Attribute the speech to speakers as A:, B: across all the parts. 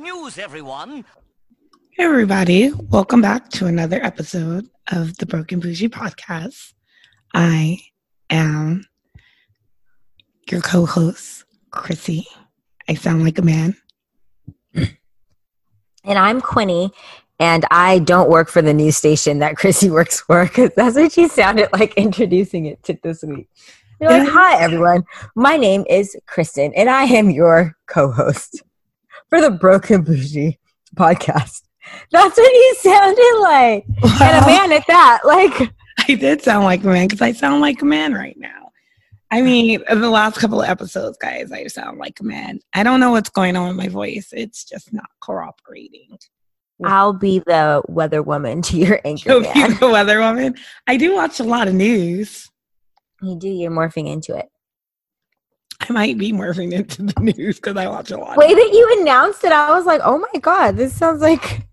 A: news, everyone.
B: Hey, everybody. Welcome back to another episode of the Broken Bougie podcast. I am your co host, Chrissy. I sound like a man.
C: And I'm Quinny, and I don't work for the news station that Chrissy works for because that's what she sounded like introducing it to this week. You're like, hi, everyone. My name is Kristen, and I am your co host for the Broken Bougie podcast. That's what he sounded like. And a man at that. Like,
B: I did sound like a man because I sound like a man right now. I mean, in the last couple of episodes, guys, I sound like a man. I don't know what's going on with my voice. It's just not cooperating.
C: I'll be the weather woman to your anchor
B: You'll
C: man.
B: be the weather woman. I do watch a lot of news.
C: You do, you're morphing into it.
B: I might be morphing into the news because I watch a lot.
C: Way that you announced it, I was like, oh my God, this sounds like.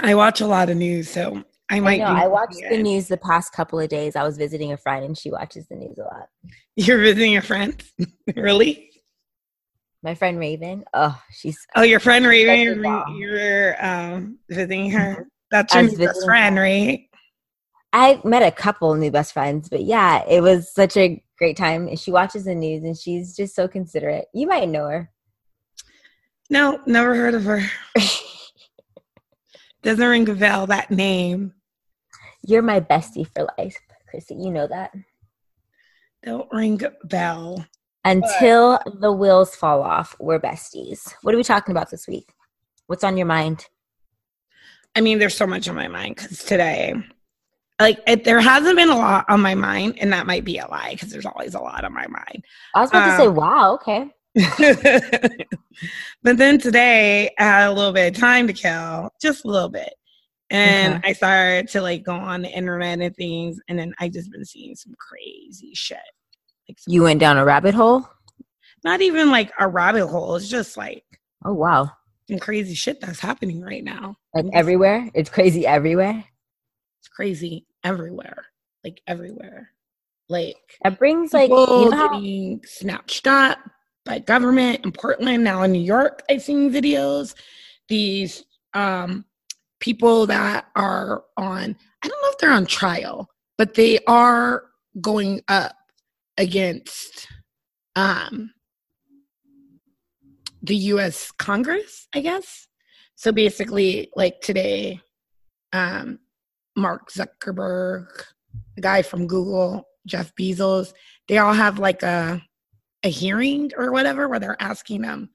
B: I watch a lot of news, so I
C: I
B: might.
C: know. I watched the news the past couple of days. I was visiting a friend, and she watches the news a lot.
B: You're visiting your friend, really?
C: My friend Raven. Oh, she's
B: Oh, your friend Raven. You're,
C: your dog.
B: you're um, visiting her.
C: Mhm.
B: That's your best friend,
C: her.
B: right?
C: I met a couple new best friends, but yeah, it was such a great time. And she watches the news, and she's just so considerate. You might know her.
B: No, never heard of her. Doesn't ring a bell. That name.
C: You're my bestie for life, Chrissy. You know that.
B: Don't ring a bell.
C: Until the wheels fall off, we're besties. What are we talking about this week? What's on your mind?
B: I mean, there's so much on my mind because today, like, it, there hasn't been a lot on my mind, and that might be a lie because there's always a lot on my mind.
C: I was about to say,
B: Um,
C: wow, okay.
B: but then today I had a little bit of time to kill, just a little bit. And
C: Okay.
B: I started to like go on the internet and things, and then I just been seeing some crazy shit. Like
C: You went down a rabbit hole?
B: not even like a rabbit hole. It's just like
C: Oh, wow.
B: some crazy shit that's happening right now.
C: Like everywhere? It's crazy everywhere.
B: It's crazy everywhere. Like everywhere. Like
C: That brings like you know
B: getting snatched up by government in Portland. Now in New York, I've seen videos. These um, people that are on, I don't know if they're on trial, but they are going up against um, the US Congress, I guess. So basically, like today, um, Mark Zuckerberg, the guy from Google, Jeff Bezos, they all have like a a hearing or whatever where they're asking them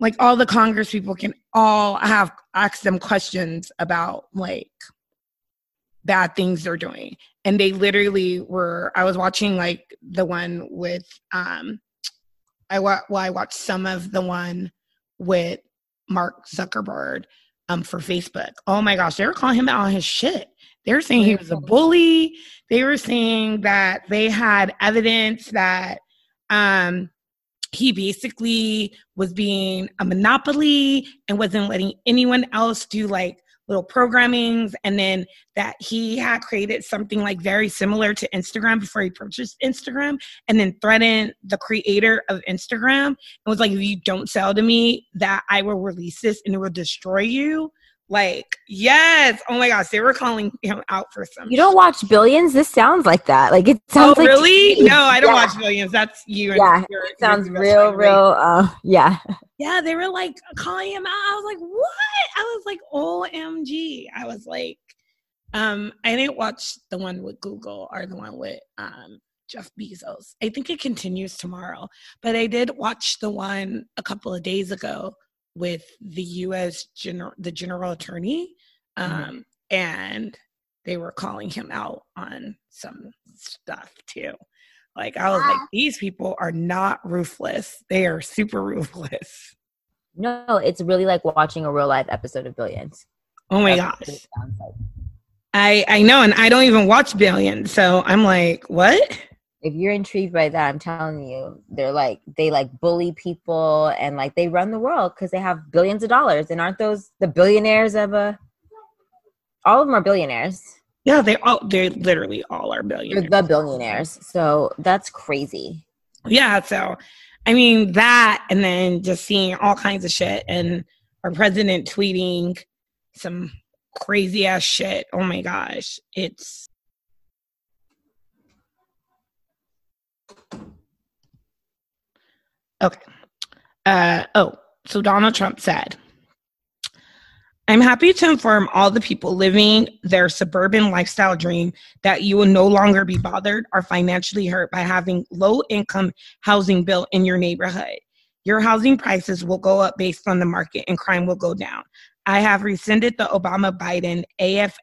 B: like all the congress people can all have ask them questions about like bad things they're doing. And they literally were i was watching like the one with um i wa- well i watched some of the one with mark zuckerberg um for facebook. Oh my gosh they were calling him out on his shit. They were saying he was a bully. They were saying that they had evidence that um he basically was being a monopoly and wasn't letting anyone else do like little programmings and then that he had created something like very similar to Instagram before he purchased Instagram and then threatened the creator of Instagram and was like if you don't sell to me that I will release this and it will destroy you like yes oh my gosh they were calling him out for some
C: you don't watch billions. This sounds like that. Like it
B: Oh
C: sounds like
B: really?
C: TV.
B: No, I don't
C: Yeah.
B: watch Billions. That's you. and
C: Yeah,
B: your-
C: It sounds real, real. Uh, yeah.
B: Yeah, they were like calling him out. I was like, what? I was like, OMG. I was like, um, I didn't watch the one with Google or the one with um Jeff Bezos. I think it continues tomorrow. But I did watch the one a couple of days ago with the US general the general attorney. Um
C: Mhm.
B: and they were calling him out on some stuff too. Like I was like, these people are not ruthless. They are super ruthless.
C: No, it's really like watching a real life episode of Billions.
B: Oh my
C: That's
B: gosh.
C: like.
B: I I know, and I don't even watch Billion, so I'm like, what?
C: If you're intrigued by that, I'm telling you, they're like they like bully people and like they run the world because they have billions of dollars. And aren't those the billionaires of a? All of them are billionaires.
B: Yeah, they all they literally all are
C: They're
B: billionaires.
C: the billionaires. So that's crazy.
B: Yeah, so I mean, that and then just seeing all kinds of shit and our president tweeting some crazy ass shit. Oh my gosh. It's okay. Uh, oh, so Donald Trump said, I'm happy to inform all the people living their suburban lifestyle dream that you will no longer be bothered or financially hurt by having low income housing built in your neighborhood. Your housing prices will go up based on the market and crime will go down. I have rescinded the Obama Biden AF,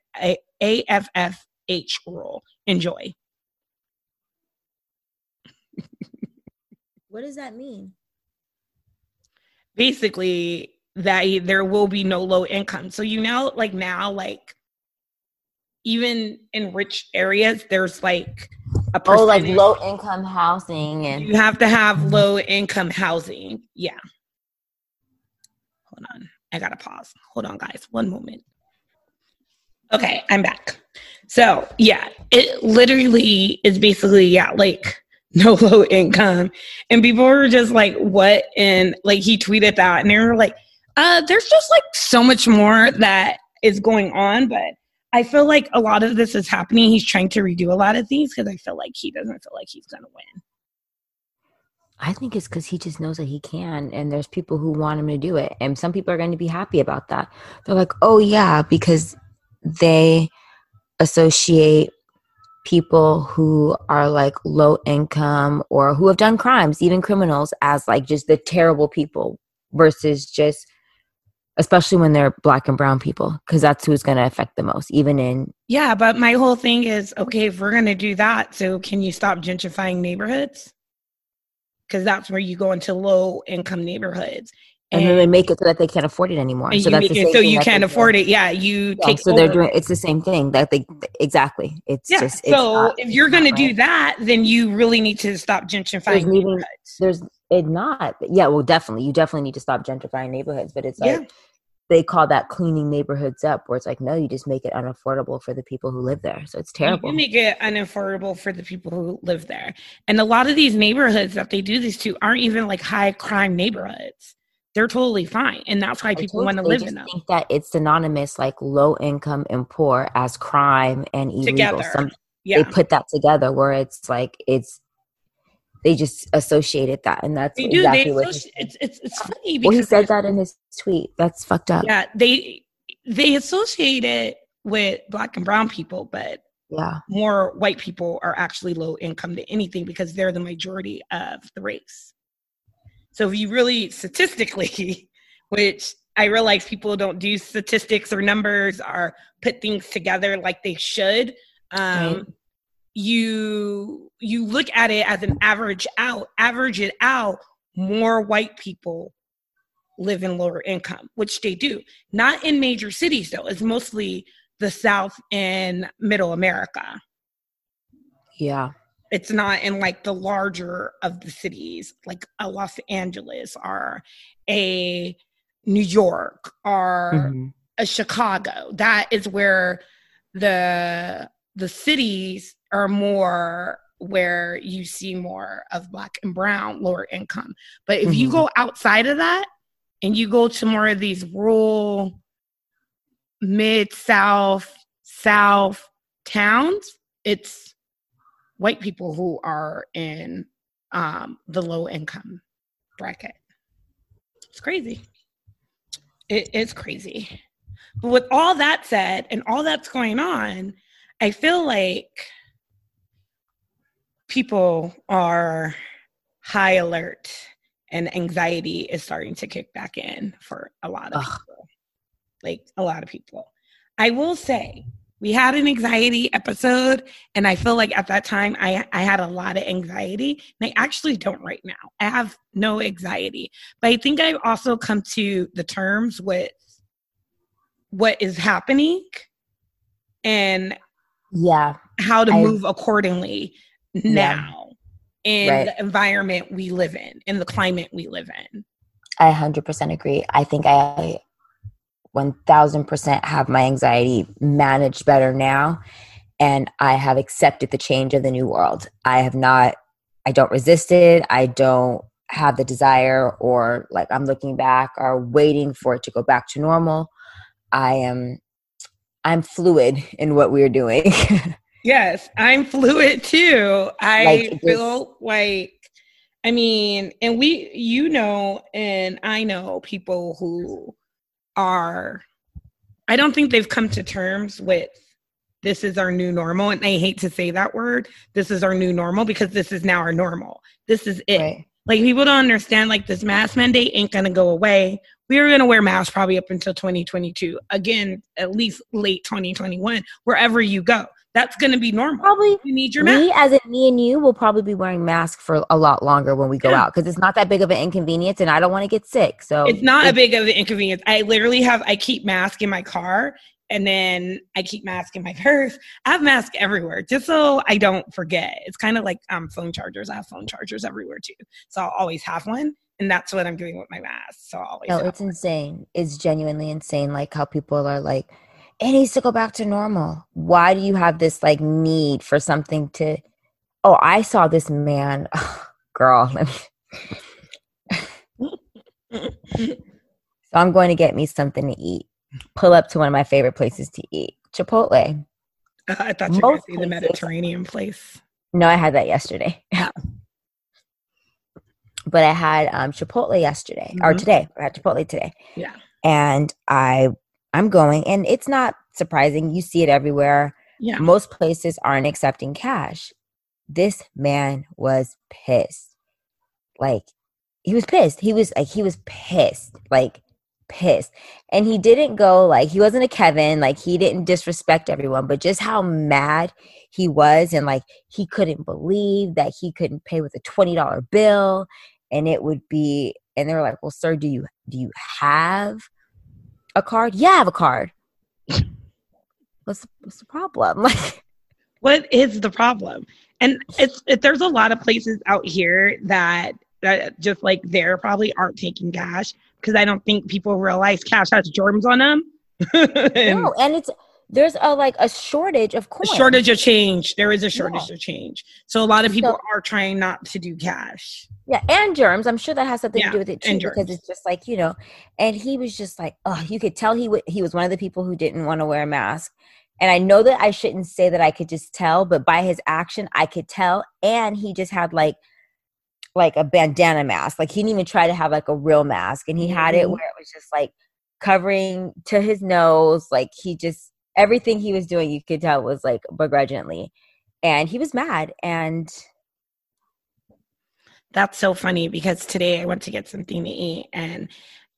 B: AFFH rule. Enjoy.
C: what does that mean?
B: Basically, that there will be no low income. So you know, like now, like even in rich areas, there's like
C: a oh, like low income housing, and
B: you have to have low income housing. Yeah. Hold on, I gotta pause. Hold on, guys, one moment. Okay, I'm back. So yeah, it literally is basically yeah, like no low income, and people were just like, "What?" And like he tweeted that, and they were like uh, there's just like so much more that is going on, but I feel like a lot of this is happening. He's trying to redo a lot of things because I feel like he doesn't feel like he's to win.
C: I think it's because he just knows that he can, and there's people who want him to do it. And some people are going to be happy about that. They're like, oh, yeah, because they associate people who are like low income or who have done crimes, even criminals, as like just the terrible people versus just especially when they're black and brown people because that's who's going to affect the most even in
B: yeah but my whole thing is okay if we're going to do that so can you stop gentrifying neighborhoods? Because that's where you go into low income neighborhoods
C: and, and, then they make it so that they can't afford it anymore. So that's
B: the same so you can't afford it. Yeah, you yeah,
C: take. So over. they're doing. It's the same thing that they exactly. It's yeah. just.
B: It's so not, if you're going to do that, then you really need to stop gentrifying.
C: There's, there's it not. Yeah, well, definitely. You definitely need to stop gentrifying neighborhoods. But it's like yeah. they call that cleaning neighborhoods up, where it's like, no, you just make it unaffordable for the people who live there. So it's terrible.
B: You make it unaffordable for the people who live there. And a lot of these neighborhoods that they do this to aren't even like high crime neighborhoods. They're totally fine, and that's why people want to live in them.
C: Think that it's synonymous, like low income and poor, as crime and illegal. Together. Some, yeah. They put that together, where it's like it's they just associated that, and that's
B: they do. Exactly they associ- it's, it's it's funny.
C: Well, he said that in his tweet. That's fucked up.
B: Yeah, they they associate it with black and brown people, but
C: yeah,
B: more white people are actually low income to anything because they're the majority of the race. So if you really statistically, which I realize people don't do statistics or numbers or put things together like they should. Um, right. you you look at it as an average out average it out more white people live in lower income which they do. Not in major cities though. It's mostly the south and middle america.
C: Yeah
B: it's not in like the larger of the cities like a los angeles or a new york or mm-hmm. a chicago that is where the the cities are more where you see more of black and brown lower income but if mm-hmm. you go outside of that and you go to more of these rural mid south south towns it's white people who are in um, the low income bracket it's crazy it is crazy but with all that said and all that's going on i feel like people are high alert and anxiety is starting to kick back in for a lot of Ugh. people. Like a lot of people. I will say we had an anxiety episode and I feel like at that time I, I had a lot of anxiety and I actually don't right now. I have no anxiety. But I think I've also come to the terms with what is happening and
C: yeah
B: how to I, move accordingly now yeah. in right. the environment we live in, in the climate we live in.
C: I 100% agree. I think I 1000% have my anxiety managed better now. And I have accepted the change of the new world. I have not, I don't resist it. I don't have the desire or like I'm looking back or waiting for it to go back to normal. I am I'm fluid in what we're doing.
B: yes, I'm fluid too. I like feel like I mean, and we you know and I know people who are I don't think they've come to terms with this is our new normal. And I hate to say that word. This is our new normal because this is now our normal. This is it. Right. Like people don't understand like this mask mandate ain't gonna go away. We are gonna wear masks probably up until 2022. Again, at least late 2021, wherever you go. That's gonna be normal.
C: Probably you need your mask. Me as in me and you will probably be wearing masks for a lot longer when we go yeah. out because it's not that big of an inconvenience and I don't want to get sick. So
B: it's not it's, a big of an inconvenience. I literally have I keep mask in my car and then I keep mask in my purse. I have mask everywhere just so I don't forget. It's kind of like um, phone chargers. I have phone chargers everywhere too, so I'll always have one, and that's what I'm doing with my mask. So I'll always.
C: No, it's one. insane. It's genuinely insane. Like how people are like, it needs to go back to normal. Why do you have this like need for something to? Oh, I saw this man, oh, girl. so I'm going to get me something to eat pull up to one of my favorite places to eat, Chipotle.
B: Uh, I thought you were going the Mediterranean place.
C: No, I had that yesterday. Yeah. but I had um, Chipotle yesterday mm-hmm. or today. I had Chipotle today.
B: Yeah.
C: And I I'm going and it's not surprising. You see it everywhere.
B: Yeah.
C: Most places aren't accepting cash. This man was pissed. Like he was pissed. He was like he was pissed. Like pissed. And he didn't go like he wasn't a Kevin, like he didn't disrespect everyone, but just how mad he was and like he couldn't believe that he couldn't pay with a $20 bill and it would be and they were like, "Well, sir, do you do you have a card?" Yeah, I have a card. what's what's the problem? Like
B: what is the problem? And it's it, there's a lot of places out here that that just like there probably aren't taking cash because I don't think people realize cash has germs on them.
C: and no, and it's there's a like a shortage of coins.
B: shortage of change. There is a shortage yeah. of change. So a lot of people so, are trying not to do cash.
C: Yeah, and germs. I'm sure that has something yeah, to do with it too, because it's just like you know. And he was just like, oh, you could tell he w- he was one of the people who didn't want to wear a mask. And I know that I shouldn't say that I could just tell, but by his action, I could tell. And he just had like like a bandana mask. Like he didn't even try to have like a real mask. And he had it mm-hmm. where it was just like covering to his nose. Like he just everything he was doing, you could tell was like begrudgingly. And he was mad. And
B: that's so funny because today I went to get something to eat and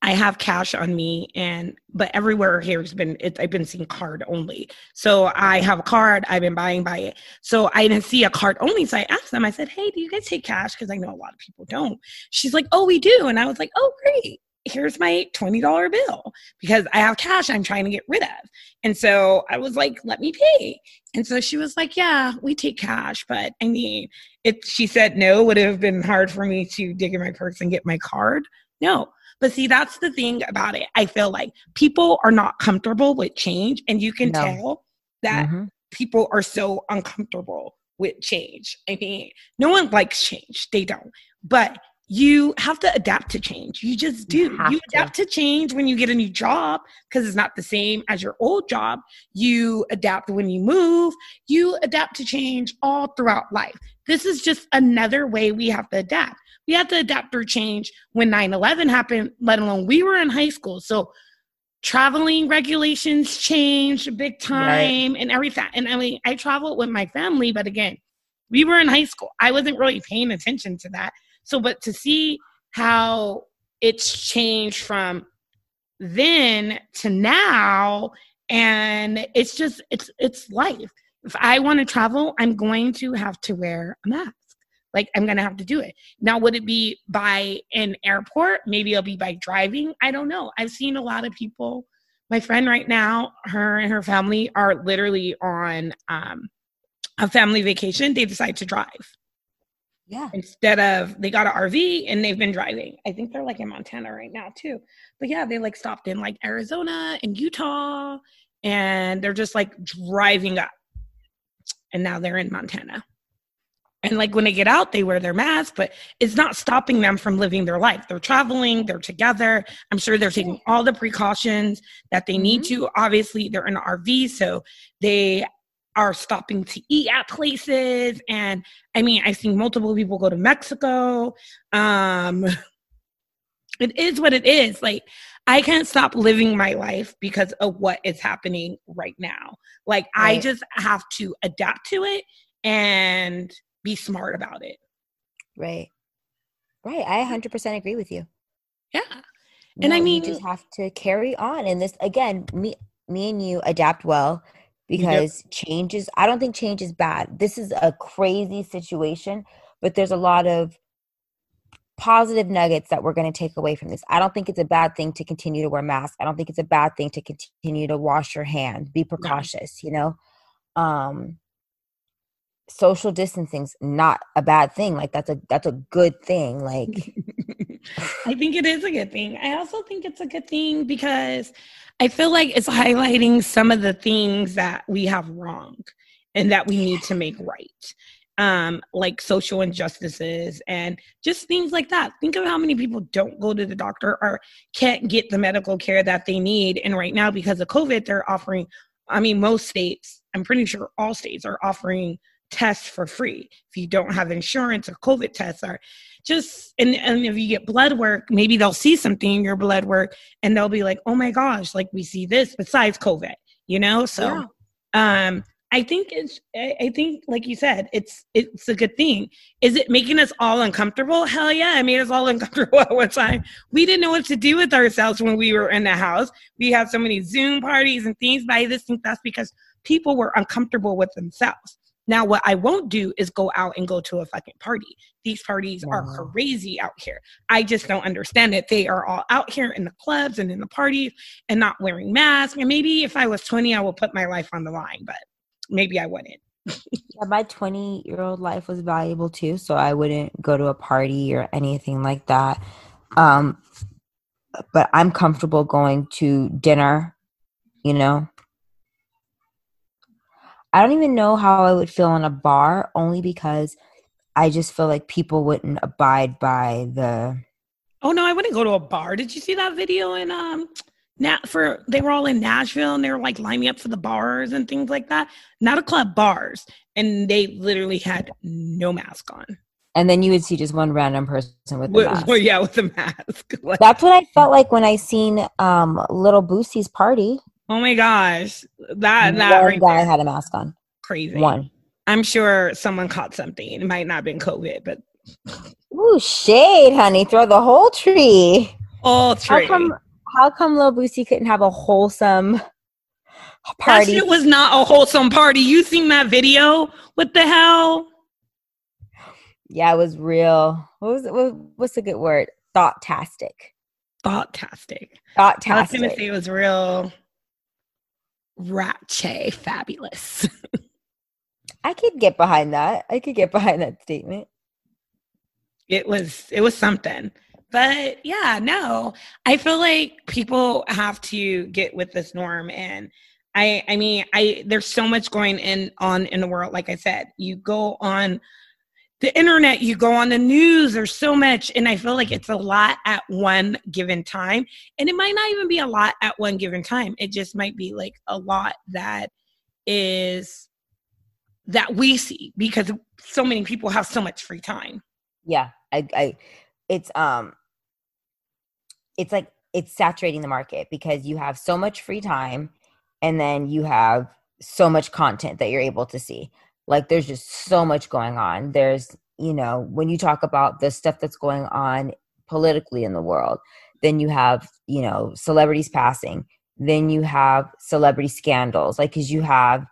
B: I have cash on me, and but everywhere here has been it, I've been seeing card only. So I have a card. I've been buying by it. So I didn't see a card only. So I asked them. I said, "Hey, do you guys take cash?" Because I know a lot of people don't. She's like, "Oh, we do," and I was like, "Oh, great." Here's my $20 bill because I have cash I'm trying to get rid of. And so I was like, let me pay. And so she was like, yeah, we take cash. But I mean, if she said no, would it have been hard for me to dig in my purse and get my card. No, but see, that's the thing about it. I feel like people are not comfortable with change, and you can no. tell that mm-hmm. people are so uncomfortable with change. I mean, no one likes change, they don't. But you have to adapt to change. You just do. You, you adapt to. to change when you get a new job because it's not the same as your old job. You adapt when you move. You adapt to change all throughout life. This is just another way we have to adapt we had to adapt or change when 9-11 happened let alone we were in high school so traveling regulations changed big time right. and everything and i mean i traveled with my family but again we were in high school i wasn't really paying attention to that so but to see how it's changed from then to now and it's just it's it's life if i want to travel i'm going to have to wear a mask like I'm gonna have to do it. Now, would it be by an airport? Maybe it'll be by driving. I don't know. I've seen a lot of people. My friend right now, her and her family are literally on um, a family vacation. They decide to drive.
C: Yeah.
B: Instead of they got an RV and they've been driving. I think they're like in Montana right now too. But yeah, they like stopped in like Arizona and Utah and they're just like driving up. And now they're in Montana And like when they get out, they wear their mask, but it's not stopping them from living their life. They're traveling, they're together. I'm sure they're taking all the precautions that they need mm-hmm. to. Obviously, they're in an RV, so they are stopping to eat at places. And I mean, I've seen multiple people go to Mexico. Um, it is what it is. Like, I can't stop living my life because of what is happening right now. Like, right. I just have to adapt to it and be smart about it.
C: Right. Right. I 100% agree with you.
B: Yeah. And no, I mean,
C: you just have to carry on. And this, again, me, me and you adapt well because yep. change is, I don't think change is bad. This is a crazy situation, but there's a lot of positive nuggets that we're going to take away from this. I don't think it's a bad thing to continue to wear masks. I don't think it's a bad thing to continue to wash your hands, be precautious, you know? Um, social distancing's not a bad thing like that's a that's a good thing like
B: i think it is a good thing. I also think it's a good thing because i feel like it's highlighting some of the things that we have wrong and that we need to make right um like social injustices and just things like that. Think of how many people don't go to the doctor or can't get the medical care that they need. And right now because of covid they're offering i mean most states i'm pretty sure all states are offering tests for free. If you don't have insurance or covid tests or just and, and if you get blood work maybe they'll see something in your blood work and they'll be like oh my gosh like we see this besides covid you know? So yeah. um i think it's i think like you said it's it's a good thing. Is it making us all uncomfortable? Hell yeah it made us all uncomfortable at one time. We didn't know what to do with ourselves when we were in the house. We have so many zoom parties and things but i just think that's because people were uncomfortable with themselves now, what I won't do is go out and go to a fucking party. These parties wow. are crazy out here. I just don't understand it. They are all out here in the clubs and in the parties and not wearing masks. And maybe if I was 20, I would put my life on the line, but maybe I wouldn't.
C: yeah, my 20 year old life was valuable too. So I wouldn't go to a party or anything like that. Um, but I'm comfortable going to dinner, you know, I don't even know how I would feel in a bar only because I just feel like people wouldn't abide by the
B: Oh no, I wouldn't go to a bar. Did you see that video in um Nat for they were all in Nashville and they were like lining up for the bars and things like that. Not a club, bars. And they literally had no mask on.
C: And then you would see just one random person with the mask.
B: Well, yeah, with the mask.
C: That's what I felt like when I seen um Little Boosie's party.
B: Oh my gosh. That that
C: right guy there. had a mask on.
B: Crazy.
C: One.
B: I'm sure someone caught something. It might not have been COVID, but
C: Ooh, shade, honey. Throw the whole tree.
B: Whole tree.
C: How come how come Lil Boosie couldn't have a wholesome party?
B: That shit was not a wholesome party. You seen that video? What the hell?
C: Yeah, it was real. What was it? What, what's a good word? Thought-tastic.
B: Thought-tastic.
C: Thought-tastic. I
B: was gonna say it was real Ratche fabulous.
C: I could get behind that. I could get behind that statement.
B: It was it was something. But yeah, no. I feel like people have to get with this norm and I I mean, I there's so much going in on in the world like I said. You go on the internet, you go on the news, there's so much. And I feel like it's a lot at one given time. And it might not even be a lot at one given time. It just might be like a lot that is that we see because so many people have so much free time.
C: Yeah. I, I it's um it's like it's saturating the market because you have so much free time and then you have so much content that you're able to see like there's just so much going on. There's you know when you talk about the stuff that's going on politically in the world then you have you know celebrities passing. Then you have celebrity scandals. Like because you have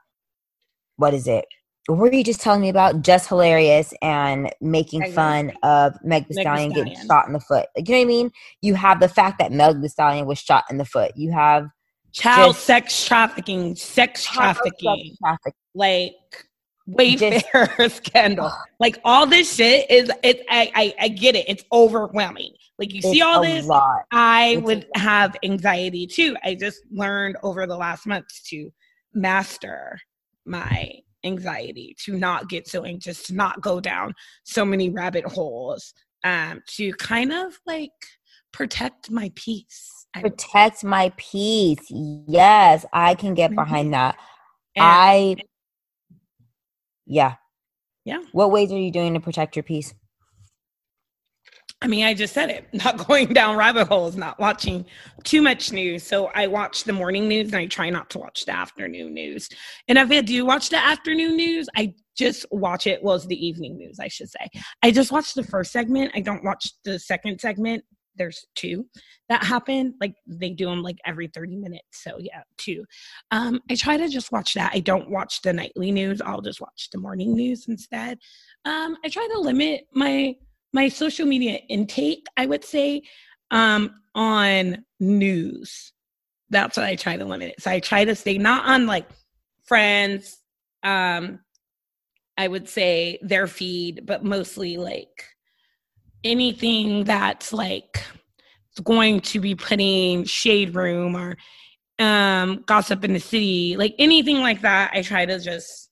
C: what is it? What were you just telling me about? Just hilarious and making fun of Meg Thee Stallion getting shot in the foot. Like you know what i mean? You have the fact that Meg Thee Stallion was shot in the foot. You have
B: child sex trafficking sex trafficking sex trafficking. Like Wayfair scandal. Like all this shit is it's I, I, I get it. It's overwhelming. Like you see all this, lot. I it's would have anxiety too. I just learned over the last months to master my anxiety, to not get so anxious, to not go down so many rabbit holes, um, to kind of like protect my peace.
C: Protect my peace. Yes, I can get behind that.
B: And-
C: I, yeah.
B: Yeah.
C: What ways are you doing to protect your peace?
B: I mean, I just said it, not going down rabbit holes, not watching too much news. So I watch the morning news and I try not to watch the afternoon news. And if I do watch the afternoon news, I just watch it. Well, it's the evening news, I should say. I just watch the first segment. I don't watch the second segment. There's two that happen. Like they do them like every 30 minutes. So yeah, two. Um, I try to just watch that. I don't watch the nightly news. I'll just watch the morning news instead. Um, I try to limit my my social media intake, I would say, um, on news. That's what I try to limit it. So I try to stay not on like friends, um, I would say their feed, but mostly like anything that's like going to be putting shade room or um gossip in the city, like anything like that, I try to just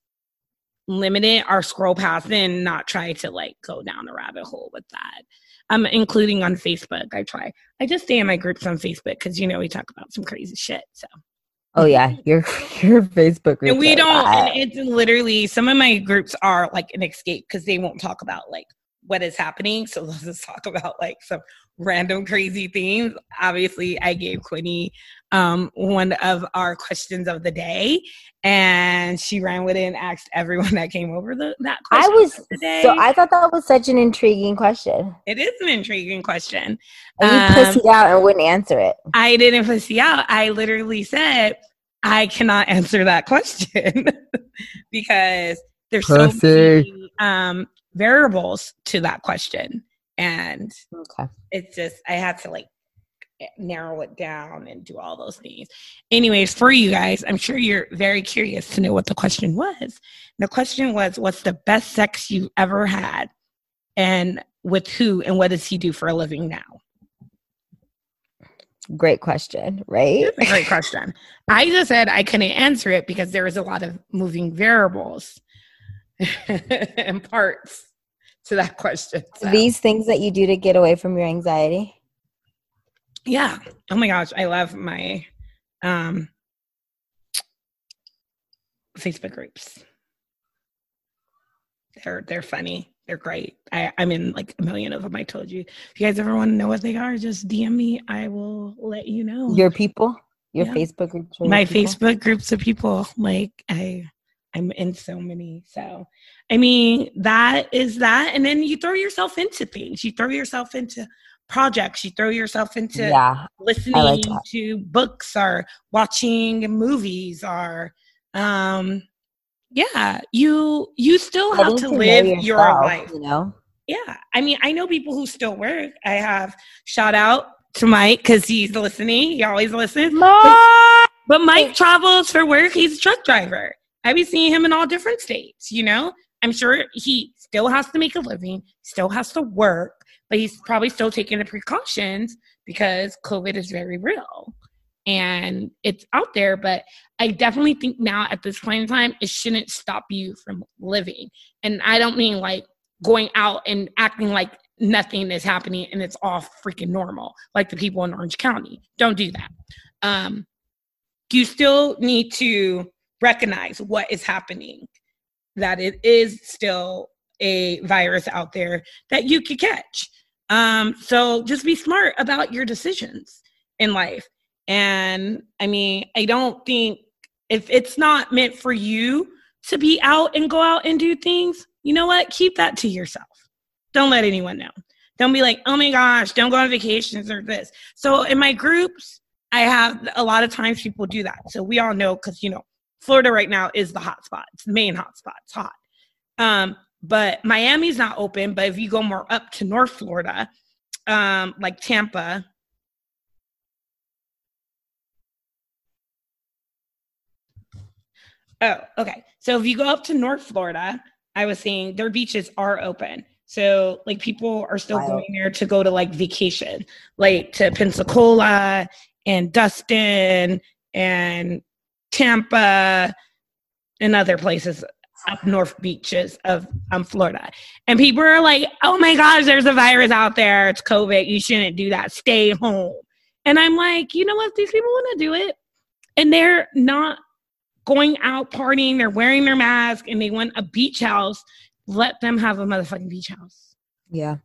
B: limit it or scroll past it and not try to like go down the rabbit hole with that. Um, including on Facebook. I try. I just stay in my groups on Facebook because you know we talk about some crazy shit. So
C: Oh yeah, your your Facebook group.
B: and we don't. And it's literally some of my groups are like an escape because they won't talk about like what is happening. So let's just talk about like some random crazy things. Obviously, I gave Quinny um, one of our questions of the day, and she ran with it and asked everyone that came over the, that
C: I was
B: of the day.
C: so I thought that was such an intriguing question.
B: it is an intriguing question.
C: And you
B: Um,
C: pussied out and wouldn't answer it.
B: I didn't pussy out. I literally said, I cannot answer that question because there's so many um, variables to that question. And
C: Okay.
B: it's just, I had to like narrow it down and do all those things. Anyways, for you guys, I'm sure you're very curious to know what the question was. The question was, What's the best sex you've ever had? And with who? And what does he do for a living now?
C: Great question, right?
B: Great question. I just said I couldn't answer it because there was a lot of moving variables and parts to that question. So,
C: These things that you do to get away from your anxiety.
B: yeah. Oh my gosh, I love my um Facebook groups. They're they're funny. They're great. I, I'm in like a million of them. I told you. If you guys ever want to know what they are, just DM me. I will let you know.
C: Your people, your
B: Yeah.
C: Facebook groups? your
B: my
C: people?
B: Facebook groups of people. Like I I'm in so many. So I mean that is that. And then you throw yourself into things. You throw yourself into projects. You throw yourself into
C: Yeah,
B: listening
C: that.
B: to books or watching movies or um yeah, you you still have to
C: know
B: live your life.
C: You know,
B: Yeah. I mean, I know people who still work. I have shout out to Mike because he's listening. He always listens. But Mike travels for work. He's a truck driver. I be seeing him in all different states, you know? I'm sure he still has to make a living, still has to work, but he's probably still taking the precautions because COVID is very real and it's out there. But I definitely think now at this point in time, it shouldn't stop you from living. And I don't mean like going out and acting like nothing is happening and it's all freaking normal, like the people in Orange County. Don't do that. Um, you still need to recognize what is happening, that it is still a virus out there that you could catch. Um, so just be smart about your decisions in life. And I mean, I don't think if it's not meant for you to be out and go out and do things, you know what? Keep that to yourself. Don't let anyone know. Don't be like, oh my gosh, don't go on vacations or this. So in my groups, I have a lot of times people do that. So we all know because you know Florida right now is the hot spot. It's the main hot spot. It's hot. Um, but Miami's not open. But if you go more up to North Florida, um, like Tampa, Oh, okay. So if you go up to North Florida, I was saying their beaches are open. So like people are still
C: Wow.
B: going there to go to like vacation, like to Pensacola and Destin and Tampa and other places. up north beaches of um, Florida. And people are like, oh my gosh, there's a virus out there. It's COVID. You shouldn't do that. Stay home. And I'm like, you know what? These people want to do it. And they're not going out partying. They're wearing their mask and they want a beach house. Let them have a motherfucking beach house.
C: Yeah.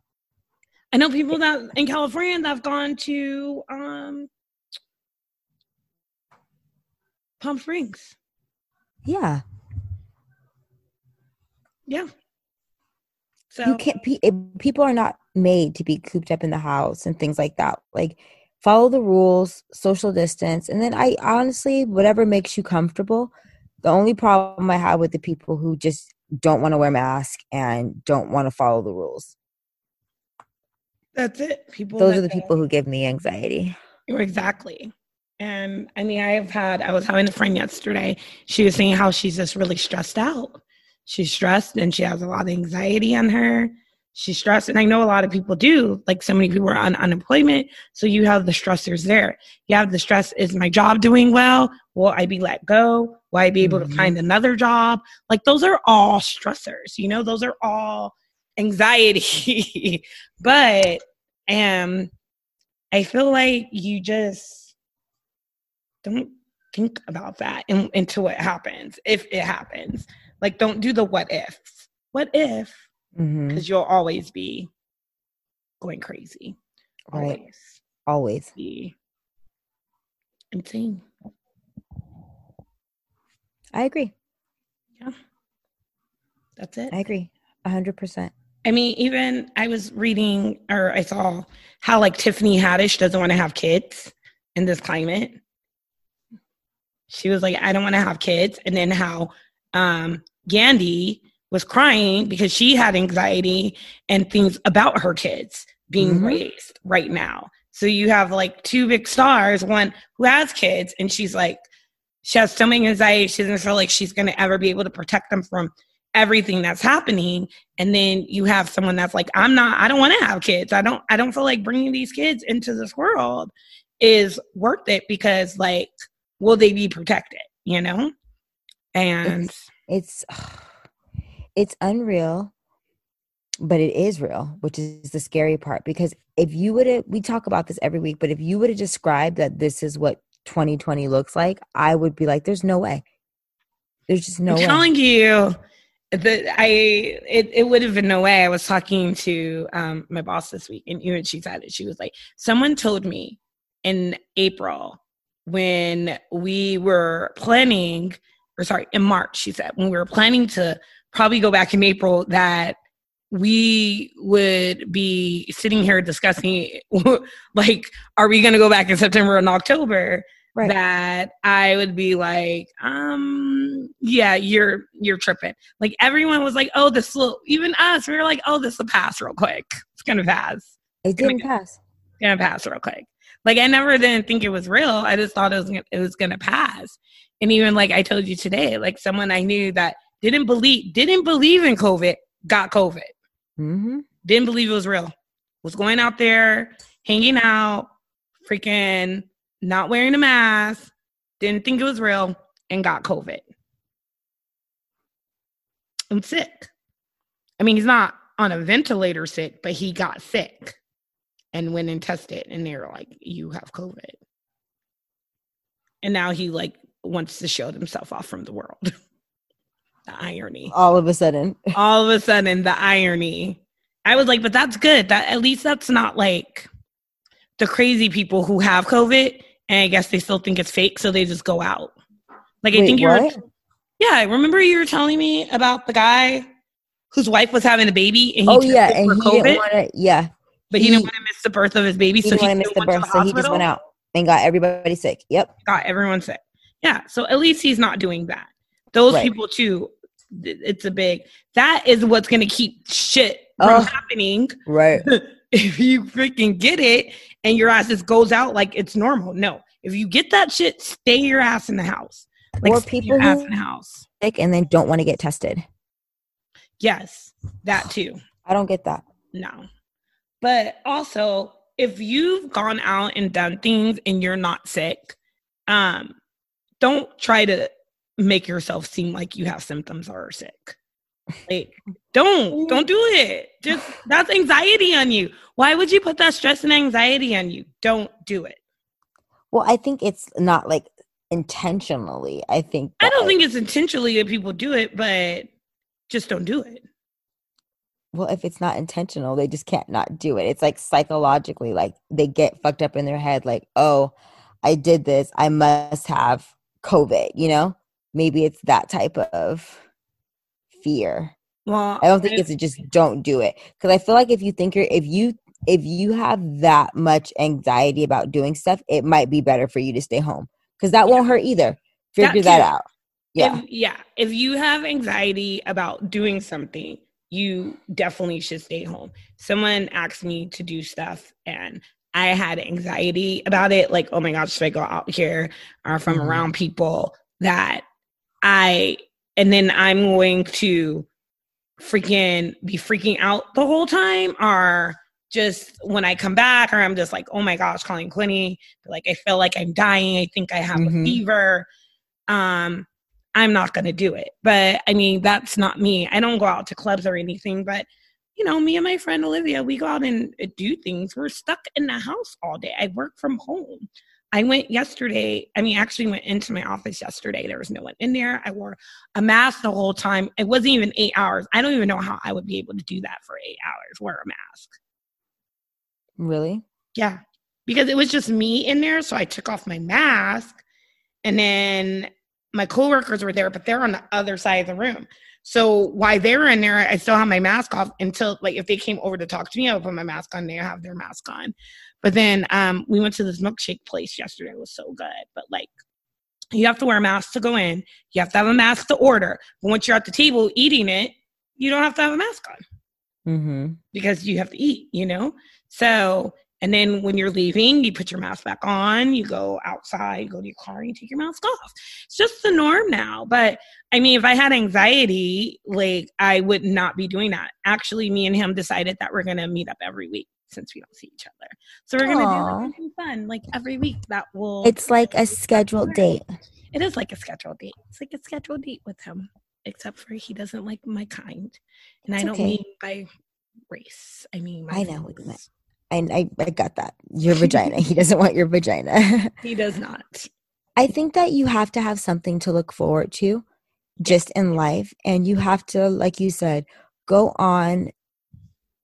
B: I know people that in California that have gone to um, Palm Springs.
C: Yeah.
B: Yeah. So
C: you can't it- eh, people are not made to be cooped up in the house and things like that like follow the rules social distance and then i honestly whatever makes you comfortable the only problem i have with the people who just don't want to wear masks and don't want to follow the rules
B: that's it. People
C: those are the people who give me anxiety
B: Exactly. And I mean, I have had, I was having a friend yesterday. She was saying how she's just really stressed out. She's stressed and she has a lot of anxiety on her. She's stressed. And I know a lot of people do. Like so many people are on unemployment. So you have the stressors there. You have the stress is my job doing well? Will I be let go? Will I be able
C: Mhm.
B: to find another job? Like those are all stressors. You know, those are all anxiety. but um I feel like you just don't think about that in, until it happens, if it happens. Like, don't do the what ifs. What if?
C: mm-hmm.
B: Because you'll always be going crazy.
C: right
B: Always
C: always
B: be insane.
C: i agree Yeah.
B: That's it.
C: i agree 100%
B: I mean, even I was reading or I saw how like Tiffany Haddish doesn't want to have kids in this climate. She was like, I don't want to have kids. And then how um Gandhi was crying because she had anxiety and things about her kids being
C: Mhm.
B: raised right now. So you have like two big stars, one who has kids, and she's like, she has so many anxiety, she doesn't feel like she's gonna ever be able to protect them from everything that's happening and then you have someone that's like i'm not i don't want to have kids i don't i don't feel like bringing these kids into this world is worth it because like will they be protected you know? And
C: it's it's unreal but it is real which is the scary part because if you would have we talk about this every week but if you would have described that this is what 2020 looks like i would be like there's no way. There's just no
B: i'm
C: way.
B: telling you that i it, it would have been no way. I was talking to um my boss this week and even she said it. She was like someone told me in april when we were planning or sorry in march she said when we were planning to probably go back in april that we would be sitting here discussing like are we going to go back in september and october?
C: Right.
B: that i would be like um yeah you're you're tripping. Like everyone was like oh this will even us we were like oh this will pass real quick. It's gonna pass.
C: It
B: gonna
C: didn't pass.
B: it's gonna pass real quick like i never didn't think it was real. I just thought it was gonna, it was gonna pass. And even like i told you today like someone i knew that didn't believe didn't believe in covid got covid.
C: Mm-hmm.
B: didn't believe it was real. Was going out there hanging out freaking not wearing a mask didn't think it was real and got covid. I'm sick. I mean he's not on a ventilator sick but he got sick and went and tested and they were like you have covid. And now he like wants to show himself off from the world. The irony.
C: All of a sudden.
B: All of a sudden the irony. I was like but that's good. That at least that's not like the crazy people who have covid and i guess they still think it's fake so they just go out. Like i think you were
C: what?
B: yeah I remember you were telling me about the guy whose wife was having a baby and he
C: oh yeah and he
B: COVID,
C: didn't want to yeah
B: but he,
C: he-
B: didn't want to miss the birth of his baby
C: he
B: so
C: didn't to miss the birth
B: to
C: so he just went out and got everybody sick yep
B: got everyone sick yeah so at least he's not doing that those
C: Right.
B: people too it's a big that is what's going to keep shit from
C: Oh.
B: happening
C: right
B: if you freaking get it and your ass just goes out like it's normal. No, if you get that shit, stay your ass in the house. Like
C: Or
B: stay
C: people
B: your ass in the house.
C: sick and then don't want to get tested
B: Yes, that too.
C: i don't get that
B: No, but also if you've gone out and done things and you're not sick, um, don't try to make yourself seem like you have symptoms or are sick. Like, don't, don't do it. Just that's anxiety on you. Why would you put that stress and anxiety on you? Don't do it.
C: Well, I think it's not like intentionally. I think
B: I don't think it's intentionally that people do it, but just don't do it.
C: Well, if it's not intentional, they just can't not do it. It's like psychologically, like they get fucked up in their head, like, oh, I did this, I must have COVID, you know? Maybe it's that type of fear.
B: Well,
C: I don't think it's just don't do it. Because I feel like if you think you're if you if you have that much anxiety about doing stuff, it might be better for you to stay home. Because that won't hurt either. Figure that, that out.
B: Yeah. If, yeah. If you have anxiety about doing something, you definitely should stay home. Someone asked me to do stuff and I had anxiety about it. Like, oh my gosh, should I go out here or from mm-hmm. around people that I, and then I'm going to freaking be freaking out the whole time or just when I come back or I'm just like, oh my gosh, calling Quinny, like I feel like I'm dying. I think I have mm-hmm. a fever. Um, I'm not going to do it. But I mean, that's not me. I don't go out to clubs or anything, but you know, me and my friend Olivia, we go out and uh, do things. We're stuck in the house all day. I work from home. I went yesterday. I mean, actually went into my office yesterday. There was no one in there. I wore a mask the whole time. It wasn't even eight hours. I don't even know how I would be able to do that for eight hours, wear a mask.
C: Really?
B: Yeah. Because it was just me in there. So I took off my mask and then my coworkers were there, but they're on the other side of the room. So while they were in there, I still have my mask off until like if they came over to talk to me, I would put my mask on. They have their mask on. But then um, we went to this milkshake place yesterday. It was so good. But like you have to wear a mask to go in. You have to have a mask to order. But once you're at the table eating it, you don't have to have a mask on
C: mm-hmm.
B: because you have to eat. You know. So and then when you're leaving, you put your mask back on, you go outside, you go to your car, and you take your mask off. It's just the norm now. But I mean, if I had anxiety, like I would not be doing that. Actually, me and him decided that we're going to meet up every week since we don't see each other. So we're going to do something fun like every week that will.
C: It's like a scheduled date.
B: It is like a scheduled date. It's like a scheduled date with him, except for he doesn't like my kind. And it's I don't okay. mean by race. I mean,
C: I know what you meant. I, I, I got that. Your vagina. he doesn't want your vagina.
B: he does not.
C: I think that you have to have something to look forward to just in life. And you have to, like you said, go on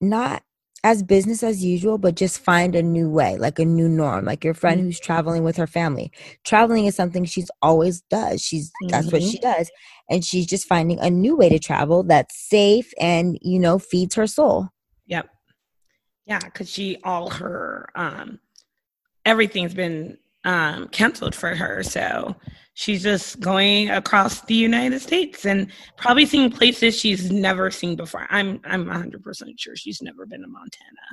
C: not as business as usual, but just find a new way, like a new norm, like your friend mm-hmm. who's traveling with her family. Traveling is something she's always does. She's mm-hmm. that's what she mm-hmm. does. And she's just finding a new way to travel that's safe and, you know, feeds her soul.
B: Yep. Yeah, because she all her um everything's been um canceled for her. So she's just going across the United States and probably seeing places she's never seen before. I'm I'm 100% sure she's never been to Montana.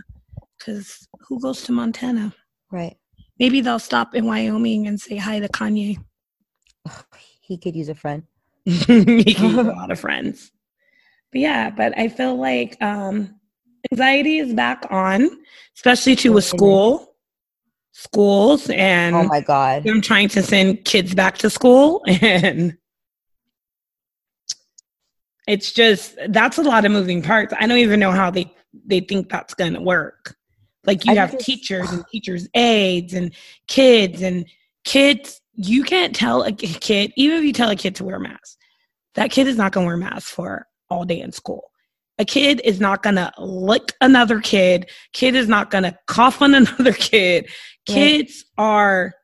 B: Cuz who goes to Montana?
C: Right.
B: Maybe they'll stop in Wyoming and say hi to Kanye.
C: he could use a friend.
B: he could use a lot of friends. But yeah, but I feel like um anxiety is back on, especially to a school schools and
C: oh my god.
B: i'm trying to send kids back to school and it's just that's a lot of moving parts. I don't even know how they they think that's going to work. Like you I have teachers and teachers aides and kids and kids you can't tell a kid even if you tell a kid to wear a mask that kid is not going to wear a mask for all day in school a kid is not going to lick another kid. Kid is not going to cough on another kid. Kids are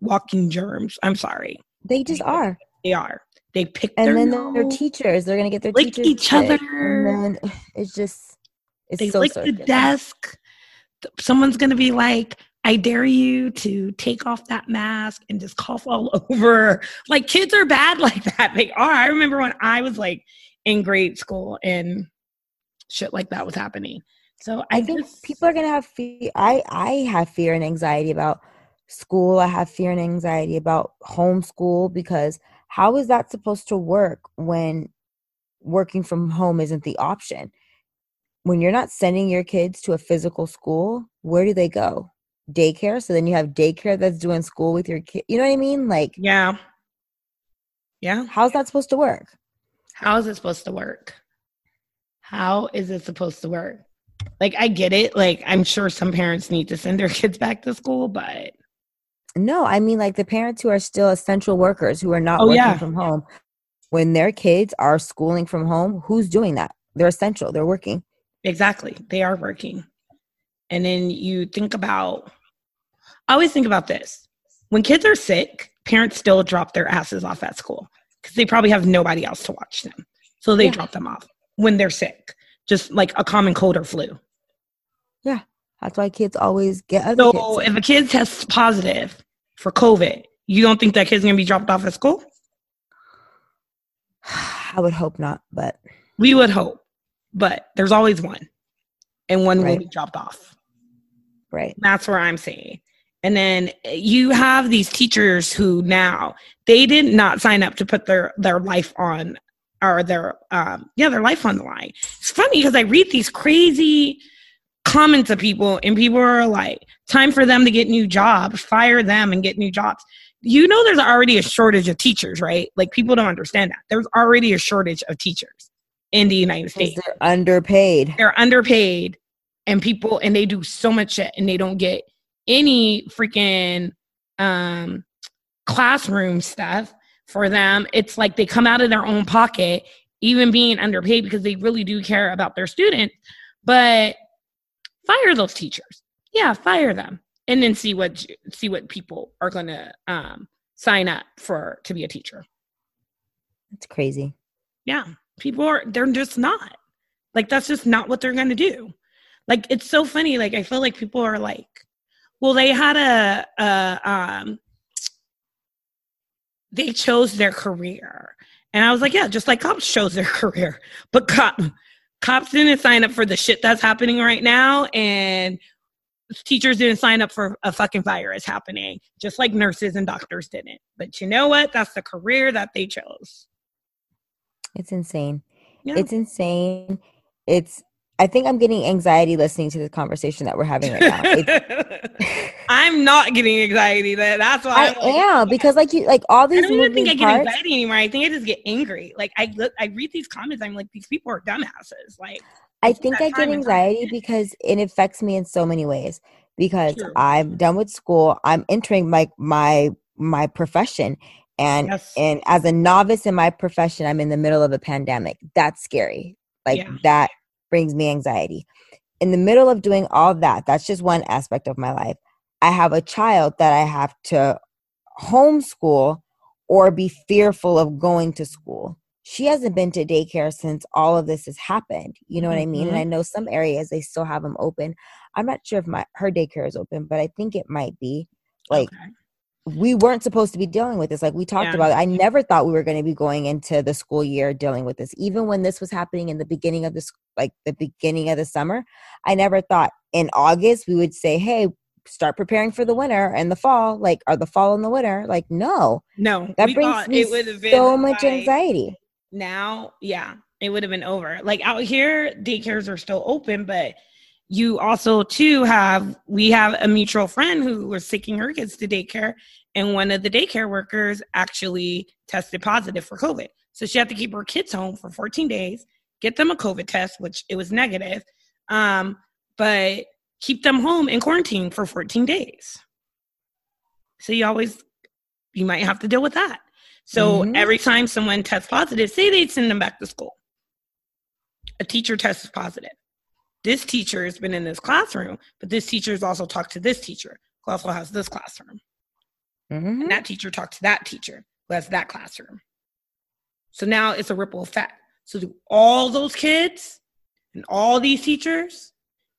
B: walking germs. I'm sorry.
C: They just are.
B: They are. They pick
C: and then
B: nose,
C: their teachers. They're gonna get their
B: lick
C: teachers
B: each other.
C: And then it's just it's
B: they
C: so
B: lick the desk. Someone's gonna be like, I dare you to take off that mask and just cough all over. Like kids are bad like that. They are. I remember when I was like in grade school and shit like that was happening. So I, I think
C: just, people are gonna have fear. I I have fear and anxiety about school. I have fear and anxiety about homeschool because how is that supposed to work when working from home isn't the option? When you're not sending your kids to a physical school, where do they go? Daycare. So then you have daycare that's doing school with your kid. You know what I mean? Like
B: yeah, Yeah.
C: How's that supposed to work?
B: How is it supposed to work? How is it supposed to work? Like, I get it. Like, I'm sure some parents need to send their kids back to school, but
C: No, I mean like the parents who are still essential workers who are not
B: Oh,
C: working
B: yeah.
C: from home. When their kids are schooling from home, who's doing that? They're essential. They're working.
B: exactly, they are working. And then you think about, I always think about this when kids are sick, parents still drop their asses off at school because they probably have nobody else to watch them. So they
C: Yeah.
B: drop them off when they're sick, just like a common cold or flu. Yeah.
C: That's why kids always get other
B: So
C: kids.
B: if a kid tests positive for COVID, you don't think that kid's gonna be dropped off at school?
C: I would hope not, but
B: We would hope, but there's always one, and one will be dropped off.
C: right.
B: That's where I'm saying. And then you have these teachers who now they did not sign up to put their their life on or their um yeah their life on the line. It's funny because I read these crazy comments of people and people are like, time for them to get new jobs, fire them and get new jobs. You know there's already a shortage of teachers, right? Like people don't understand that. There's already a shortage of teachers in the United States
C: they're underpaid.
B: they're underpaid and people and they do so much shit and they don't get any freaking um classroom stuff for them. It's like they come out of their own pocket even being underpaid because they really do care about their students. But fire those teachers. Yeah fire them. And then see what see what people are gonna um sign up for to be a teacher.
C: It's crazy.
B: yeah. People are they're just not. Like that's just not what they're gonna do. Like it's so funny. Like i feel like people are like well they had a, a um they chose their career and i was like yeah just like cops chose their career but cop cops didn't sign up for the shit that's happening right now and teachers didn't sign up for a fucking virus happening just like nurses and doctors didn't but you know what that's the career that they chose
C: It's insane.
B: Yeah.
C: It's insane. It's I think I'm getting anxiety listening to the conversation that we're having right now.
B: I'm not getting anxiety. That that's why
C: I
B: I'm like,
C: because like you like all these.
B: I don't even think I get
C: parts.
B: anxiety anymore. I think I just get angry. Like I look, I read these comments. I'm like, these people are dumbasses. Like
C: I think I get anxiety because it affects me in so many ways. Because
B: True.
C: I'm done with school, I'm entering my my my profession, and
B: yes,
C: and as a novice in my profession, I'm in the middle of a pandemic. That's scary. Like
B: Yeah.
C: that brings me anxiety. In the middle of doing all that, that's just one aspect of my life. I have a child that I have to homeschool or be fearful of going to school. She hasn't been to daycare since all of this has happened. You know what I mean? And
B: Mhm.
C: I know some areas they still have them open. I'm not sure if my her daycare is open, but I think it might be. Like
B: Okay.
C: We weren't supposed to be dealing with this. Like we talked
B: Yeah.
C: about, it. I never thought we were going to be going into the school year dealing with this. Even when this was happening in the beginning of this, like the beginning of the summer, I never thought in August we would say, "Hey, start preparing for the winter and the fall." Like, are the fall and the winter? Like, no,
B: no,
C: that brings me
B: it would have been
C: so much
B: like,
C: anxiety.
B: Now, yeah, it would have been over. Like out here, daycares are still open, but you also too have we have a mutual friend who was taking her kids to daycare, and one of the daycare workers actually tested positive for COVID. So she had to keep her kids home for 14 days, get them a COVID test, which it was negative, um, but keep them home in quarantine for 14 days. So you always you might have to deal with that. So
C: Mhm.
B: every time someone tests positive, say they send them back to school. A teacher tests positive. This teacher has been in this classroom, but this teacher has also talked to this teacher who also has this classroom.
C: Mhm.
B: And that teacher talked to that teacher who has that classroom. So now it's a ripple effect. So do all those kids and all these teachers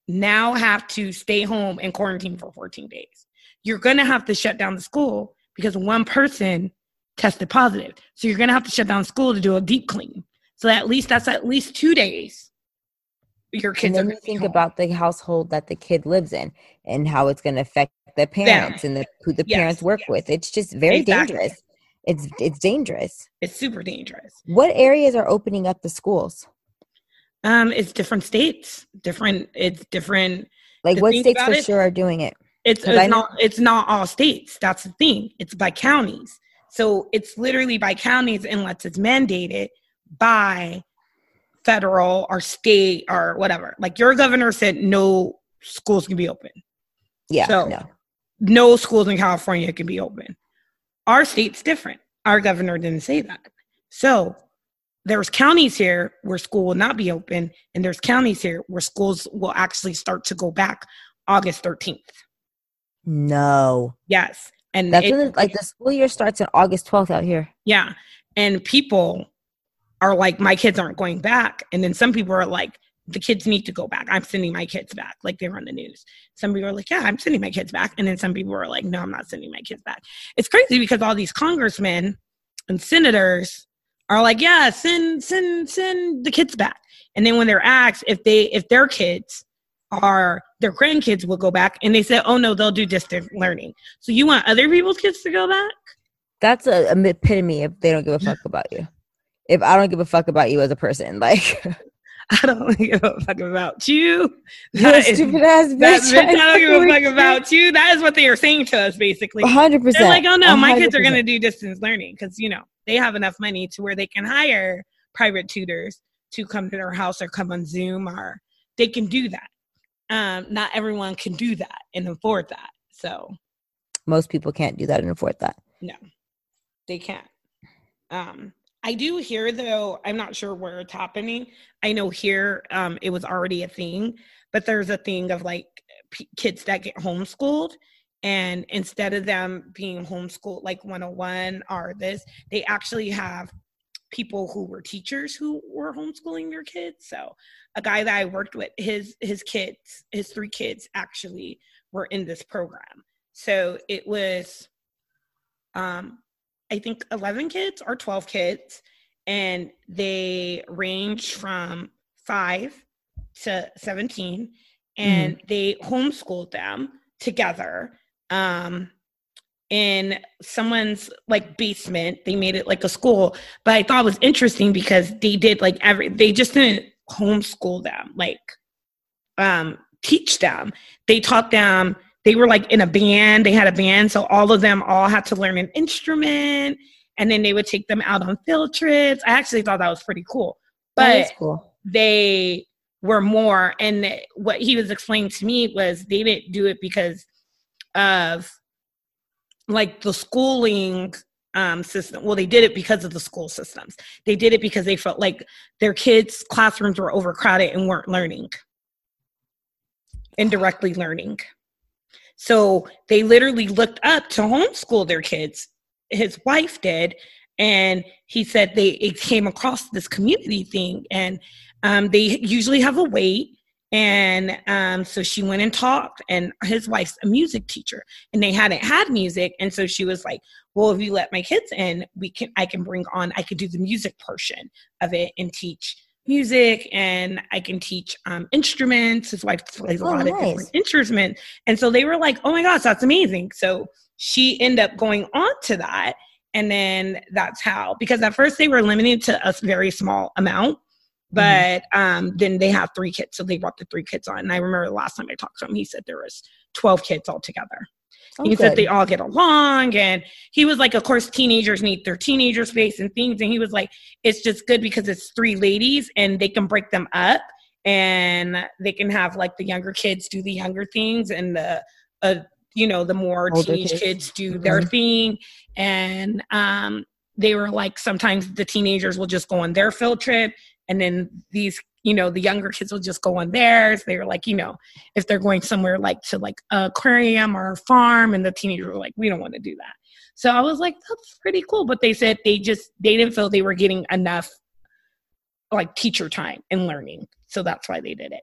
B: now have to stay home and quarantine for 14 days. You're going to have to shut down the school because one person tested positive. So you're going to have to shut down school to do a deep clean. So at least that's at least two days. Your kids
C: And then you think
B: home.
C: about the household that the kid lives in and how it's going to affect the parents and the, who the
B: Yes,
C: parents work
B: yes.
C: with. It's just very
B: Exactly.
C: dangerous. It's it's dangerous.
B: it's super dangerous.
C: What areas are opening up the schools?
B: Um, it's different states, different. It's different.
C: Like what states for
B: it-
C: sure are doing it?
B: It's, it's not. It's not all states. That's the thing. It's by counties. So it's literally by counties unless it's mandated by federal or state or whatever. Like your governor said, no schools can be open.
C: Yeah.
B: So
C: no.
B: no schools in California can be open. Our state's different. Our governor didn't say that. So there's counties here where school will not be open, and there's counties here where schools will actually start to go back August 13th.
C: No.
B: Yes. And
C: That's
B: it-
C: when like the school year starts on August 12th out here.
B: yeah. And people are like, my kids aren't going back. And then some people are like, the kids need to go back. I'm sending my kids back. Like they were on the news. Some people are like, yeah, I'm sending my kids back. And then some people are like, no, I'm not sending my kids back. It's crazy because all these congressmen and senators are like, yeah, send, send, send the kids back. And then when they're asked if they, if their kids are, their grandkids will go back and they say, oh no, they'll do distance learning. So you want other people's kids to go back?
C: That's a, a epitome if they don't give a fuck about you. If I don't give a fuck about you as a person, like
B: I don't give a fuck about you. That is-
C: stupid ass bitch.
B: that bitch, I don't give a fuck about you. That is what they are saying to us, basically.
C: hundred percent.
B: They're like, oh no, my kids are going to do distance learning because, you know, they have enough money to where they can hire private tutors to come to their house or come on Zoom or they can do that. Um, not everyone can do that and afford that. So
C: Most people can't do that and afford that.
B: No, they can't. Um, I do hear though, I'm not sure where it's happening. I know here um, it was already a thing, but there's a thing of like p- kids that get homeschooled. And instead of them being homeschooled like 101 or this, they actually have people who were teachers who were homeschooling their kids. So a guy that I worked with, his his kids, his three kids actually were in this program. So it was um I think 11 kids or 12 kids, and they range from five to 17, and they homeschooled them together um, in someone's like basement. They made it like a school, but I thought it was interesting because they did like every, they just didn't homeschool them, like um, teach them. They taught them they were like in a band they had a band so all of them all had to learn an instrument and then they would take them out on field trips. I actually thought that was pretty cool but
C: cool.
B: they were more and what he was explaining to me was they didn't do it because of like the schooling um system. Well they did it because of the school systems. They did it because they felt like their kids classrooms were overcrowded and weren't learning indirectly learning so they literally looked up to homeschool their kids. His wife did. And he said they came across this community thing. And um, they usually have a wait. And um, so she went and talked. And his wife's a music teacher. And they hadn't had music. And so she was like well if you let my kids in we can i can bring on i could do the music portion of it and teach music and i can teach um, instruments his wife plays a
C: Oh,
B: lot of different instruments. And so they were like oh my gosh that's amazing. So she ended up going on to that and then that's how because at first they were limited to a very small amount but um, then they have three kids so they brought the three kids on. And i remember the last time i talked to him he said there was 12 kids altogether
C: Oh,
B: he said they all get along and he was like of course teenagers need their teenager space and things and he was like it's just good because it's three ladies and they can break them up and they can have like the younger kids do the younger things and the uh, you know the more
C: Older
B: teenage
C: kids.
B: kids do their
C: Mhm.
B: thing and um they were like sometimes the teenagers will just go on their field trip and then these you know the younger kids will just go on theirs they were like you know if they're going somewhere like to like a aquarium or a farm and the teenagers were like we don't want to do that so i was like that's pretty cool but they said they just they didn't feel they were getting enough like teacher time and learning so that's why they did it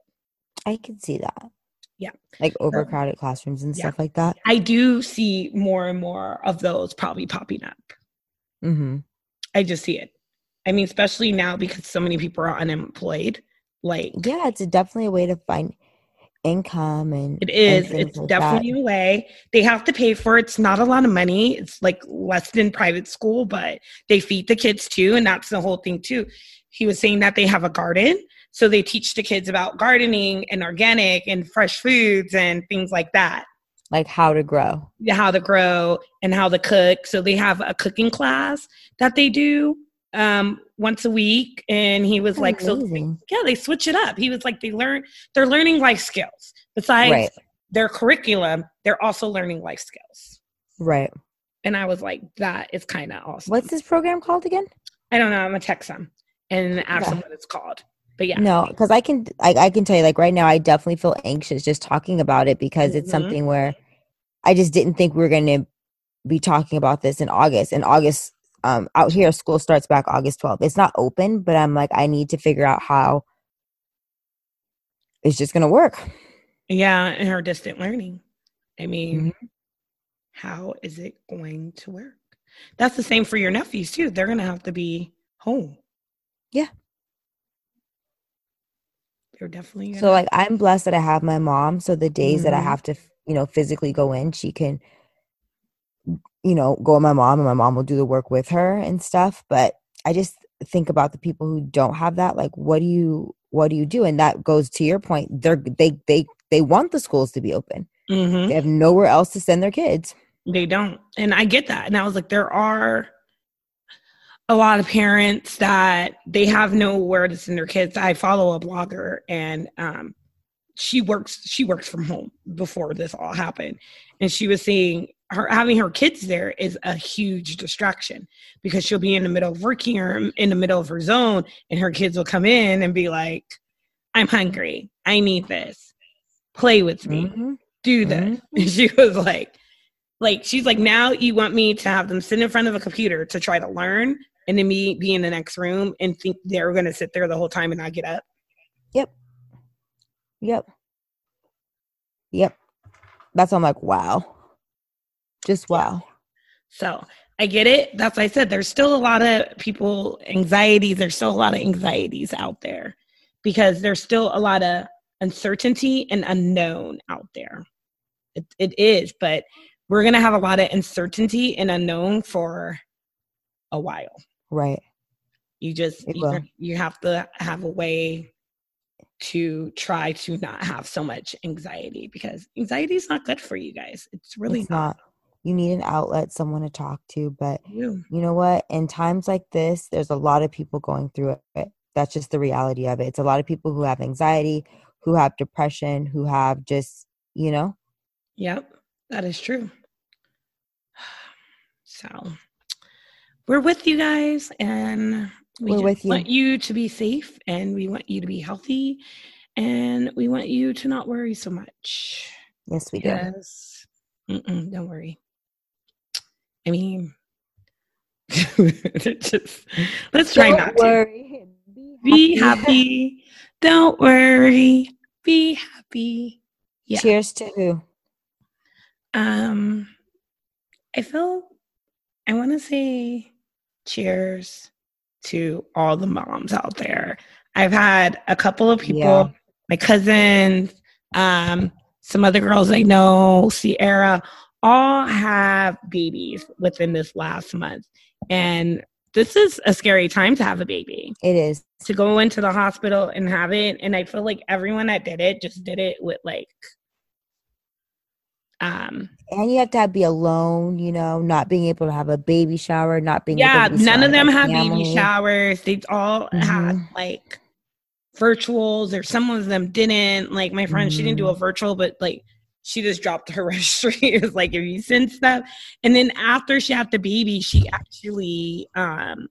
C: I can see that.
B: Yeah.
C: Like overcrowded classrooms and
B: Yeah.
C: stuff like that.
B: i do see more and more of those probably popping up
C: Mm-hmm.
B: i just see it i mean especially now because so many people are unemployed like
C: Yeah, it's definitely a way to find income and
B: it is
C: and
B: It's
C: like that.
B: definitely a way. They have to pay for it. It's not a lot of money. It's like less than private school, but they feed the kids too. And that's the whole thing too. He was saying that they have a garden. So they teach the kids about gardening and organic and fresh foods and things like that.
C: like how to grow
B: how to grow and how to cook so they have a cooking class that they do um once a week and he was
C: That's
B: like
C: amazing.
B: so yeah they switch it up. He was like they learn they're learning life skills. Besides
C: right.
B: their curriculum they're also learning life skills.
C: Right.
B: And i was like that is kind of awesome.
C: What's this program called again?
B: I don't know i'm gonna text them and ask
C: Yeah.
B: them what it's called. But yeah.
C: No, because I can I, I can tell you like right now I definitely feel anxious just talking about it because it's
B: Mhm.
C: something where I just didn't think we were going to be talking about this in August. And August um out here school starts back August 12th. It's not open, but I'm like I need to figure out how it's just going to work.
B: yeah and her distant learning i mean
C: Mhm.
B: how is it going to work that's the same for your nephews too they're gonna have to be home
C: Yeah.
B: they're definitely gonna
C: So like I'm blessed that I have my mom, so the days that I
B: Mhm.
C: have to, you know, physically go in, she can you know, go with my mom and my mom will do the work with her and stuff, but I just think about the people who don't have that like what do you what do you do? And that goes to your point. They're they they they want the schools to be open.
B: Mhm.
C: They have nowhere else to send their kids.
B: They don't. And I get that. And I was like, there are a lot of parents that they have nowhere to send their kids. I follow a blogger and um she works she works from home before this all happened. And she was saying her having her kids there is a huge distraction because she'll be in the middle of working or in the middle of her zone and her kids will come in and be like, I'm hungry. I need this. Play with me
C: Mhm.
B: do this. And she was like, like she's like, now you want me to have them sit in front of a computer to try to learn, and then me be in the next room and think they're going to sit there the whole time and not get up.
C: Yep. Yep. Yep. That's I'm like, wow. Just wow.
B: So I get it. That's why I said there's still a lot of people anxieties. There's still a lot of anxieties out there because there's still a lot of uncertainty and unknown out there. It, it is, but we're gonna have a lot of uncertainty and unknown for a while.
C: Right.
B: You just you, you have to have a way to try to not have so much anxiety because anxiety is not good for you guys. It's really
C: it's not. You need an outlet, someone to talk to. But
B: You.
C: you know what? In times like this, there's a lot of people going through it. That's just the reality of it. It's a lot of people who have anxiety, who have depression, who have just, you know,
B: Yep, that is true. So we're with you guys and we
C: We're with you.
B: want you to be safe and we want you to be healthy and we want you to not worry so much.
C: yes, we do.
B: Yes. Mm-mm, don't worry. I mean, just let's try
C: Don't
B: not to.
C: worry.
B: Be happy. Don't worry. Be happy. Yeah.
C: Cheers to who?
B: Um, I feel I want to say cheers to all the moms out there. I've had a couple of people,
C: Yeah.
B: my cousins, um, some other girls I know, Sierra, all have babies within this last month. And this is a scary time to have a baby.
C: It is.
B: To go into the hospital and have it. And I feel like everyone that did it just did it with like um
C: And you have to have, be alone, you know, not being able to have a baby shower, not being
B: yeah
C: able to
B: none of them have baby
C: family.
B: showers they all had
C: Mhm.
B: like virtuals or some of them didn't like my friend she didn't do a
C: Mm-hmm.
B: virtual but like she just dropped her registry it was like if you send stuff and then after she had the baby she actually um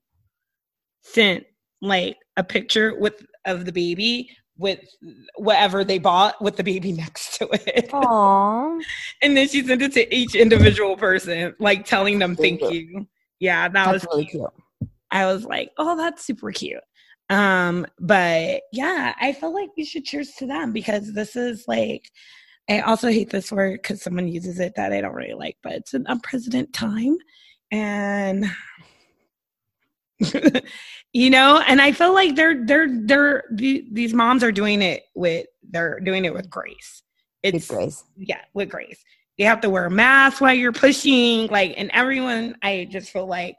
B: sent like a picture with of the baby with whatever they bought with the baby next to it
C: Aww.
B: and then she sent it to each individual person like telling them thank
C: Cute.
B: you yeah that
C: That's
B: was
C: really
B: cute.
C: cute.
B: I was like, oh, that's super cute. Um, but yeah, I feel like we should cheers to them because this is like, I also hate this word because someone uses it that I don't really like, but it's an unprecedented time. And you know, and I feel like they're they're they're the- these moms are doing it with they're doing it with grace. It's
C: grace.
B: yeah, with grace. You have to wear a mask while you're pushing, like, and everyone. I just feel like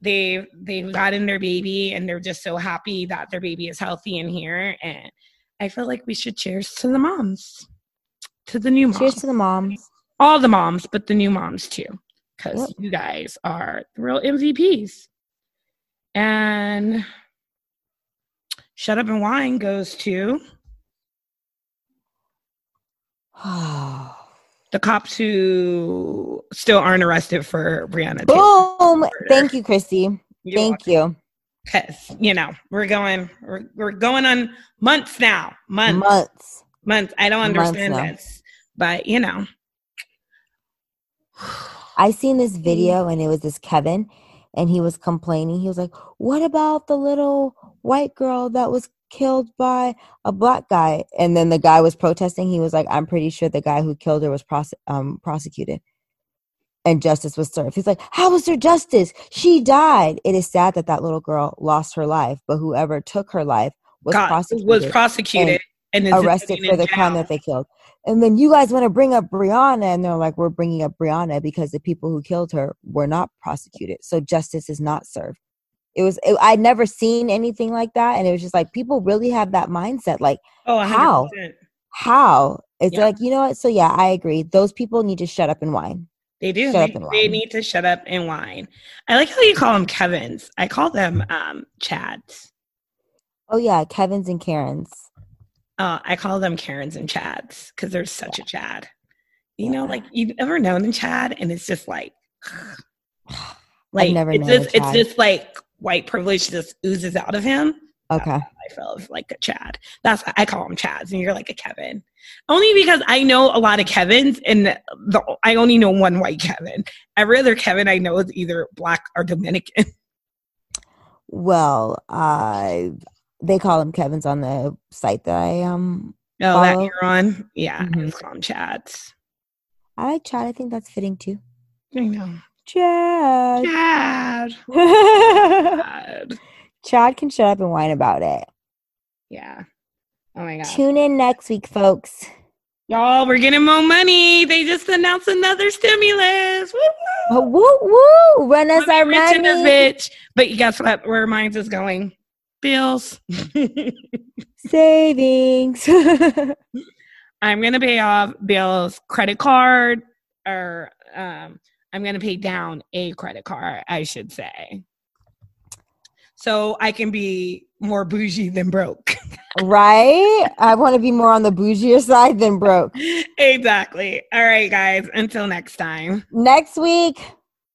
B: they've they've gotten their baby, and they're just so happy that their baby is healthy in here. And I feel like we should cheers to the moms, to the new moms.
C: Cheers to the moms.
B: all the moms, but the new moms too, because
C: Yep.
B: you guys are the real MVPs. And Shut Up and Wine goes to the cops who still aren't arrested for Breonna. Taylor.
C: Boom! Thank you, Christy.
B: You're
C: Thank you.
B: because you know we're going we're, we're going on months now months months,
C: Months.
B: i don't understand this but you know
C: I seen this video and it was this Kevin and he was complaining. He was like, What about the little white girl that was killed by a black guy? And then the guy was protesting. He was like, I'm pretty sure the guy who killed her was prose- um, prosecuted and justice was served. He's like, How was there justice? She died. It is sad that that little girl lost her life, but whoever took her life was
B: God
C: prosecuted.
B: was prosecuted and,
C: arrested for the crime that they killed. And then you guys want to bring up Breonna, and they're like, we're bringing up Breonna because the people who killed her were not prosecuted, so justice is not served. It was it, I'd never seen anything like that, and it was just like people really have that mindset. Like,
B: oh 100%.
C: How? how? It's
B: Yeah.
C: like you know what? So yeah, I agree. Those people need to shut up and whine.
B: they do they, they need to shut up and whine i like how you call them kevins i call them um chads
C: Oh yeah, Kevin's and Karens.
B: Uh, i call them karens and chads because they're such a chad you know like you've ever known a chad and it's just like like
C: never
B: it's just it's just like white privilege just oozes out of him
C: Okay.
B: I feel like a Chad. That's I call him Chads, and you're like a Kevin. Only because I know a lot of Kevins, and the, I only know one white Kevin. Every other Kevin I know is either black or Dominican.
C: Well, uh, they call him Kevin's on the site that I um.
B: Oh, that you're on? Yeah, I
C: Mhm.
B: just call them Chads.
C: I like Chad. I think that's fitting too.
B: I know.
C: Chad.
B: Chad.
C: Chad
B: Chad.
C: can shut up and whine about it.
B: Yeah. Oh my god.
C: Tune in next week, folks.
B: Y'all, we're getting more money. They just announced another stimulus. Woo
C: Oh,
B: woo.
C: woo woo! Run us
B: Money
C: our
B: rich in this
C: money.
B: bitch. But you guess what? Where mine's is going? Bills.
C: Savings.
B: I'm gonna pay off Bill's credit card, or um, I'm gonna pay down a credit card, I should say, so I can be more bougie than broke.
C: right? I want to be more on the bougier side than broke.
B: exactly. All right, guys. Until next time.
C: Next week.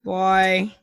B: Boy.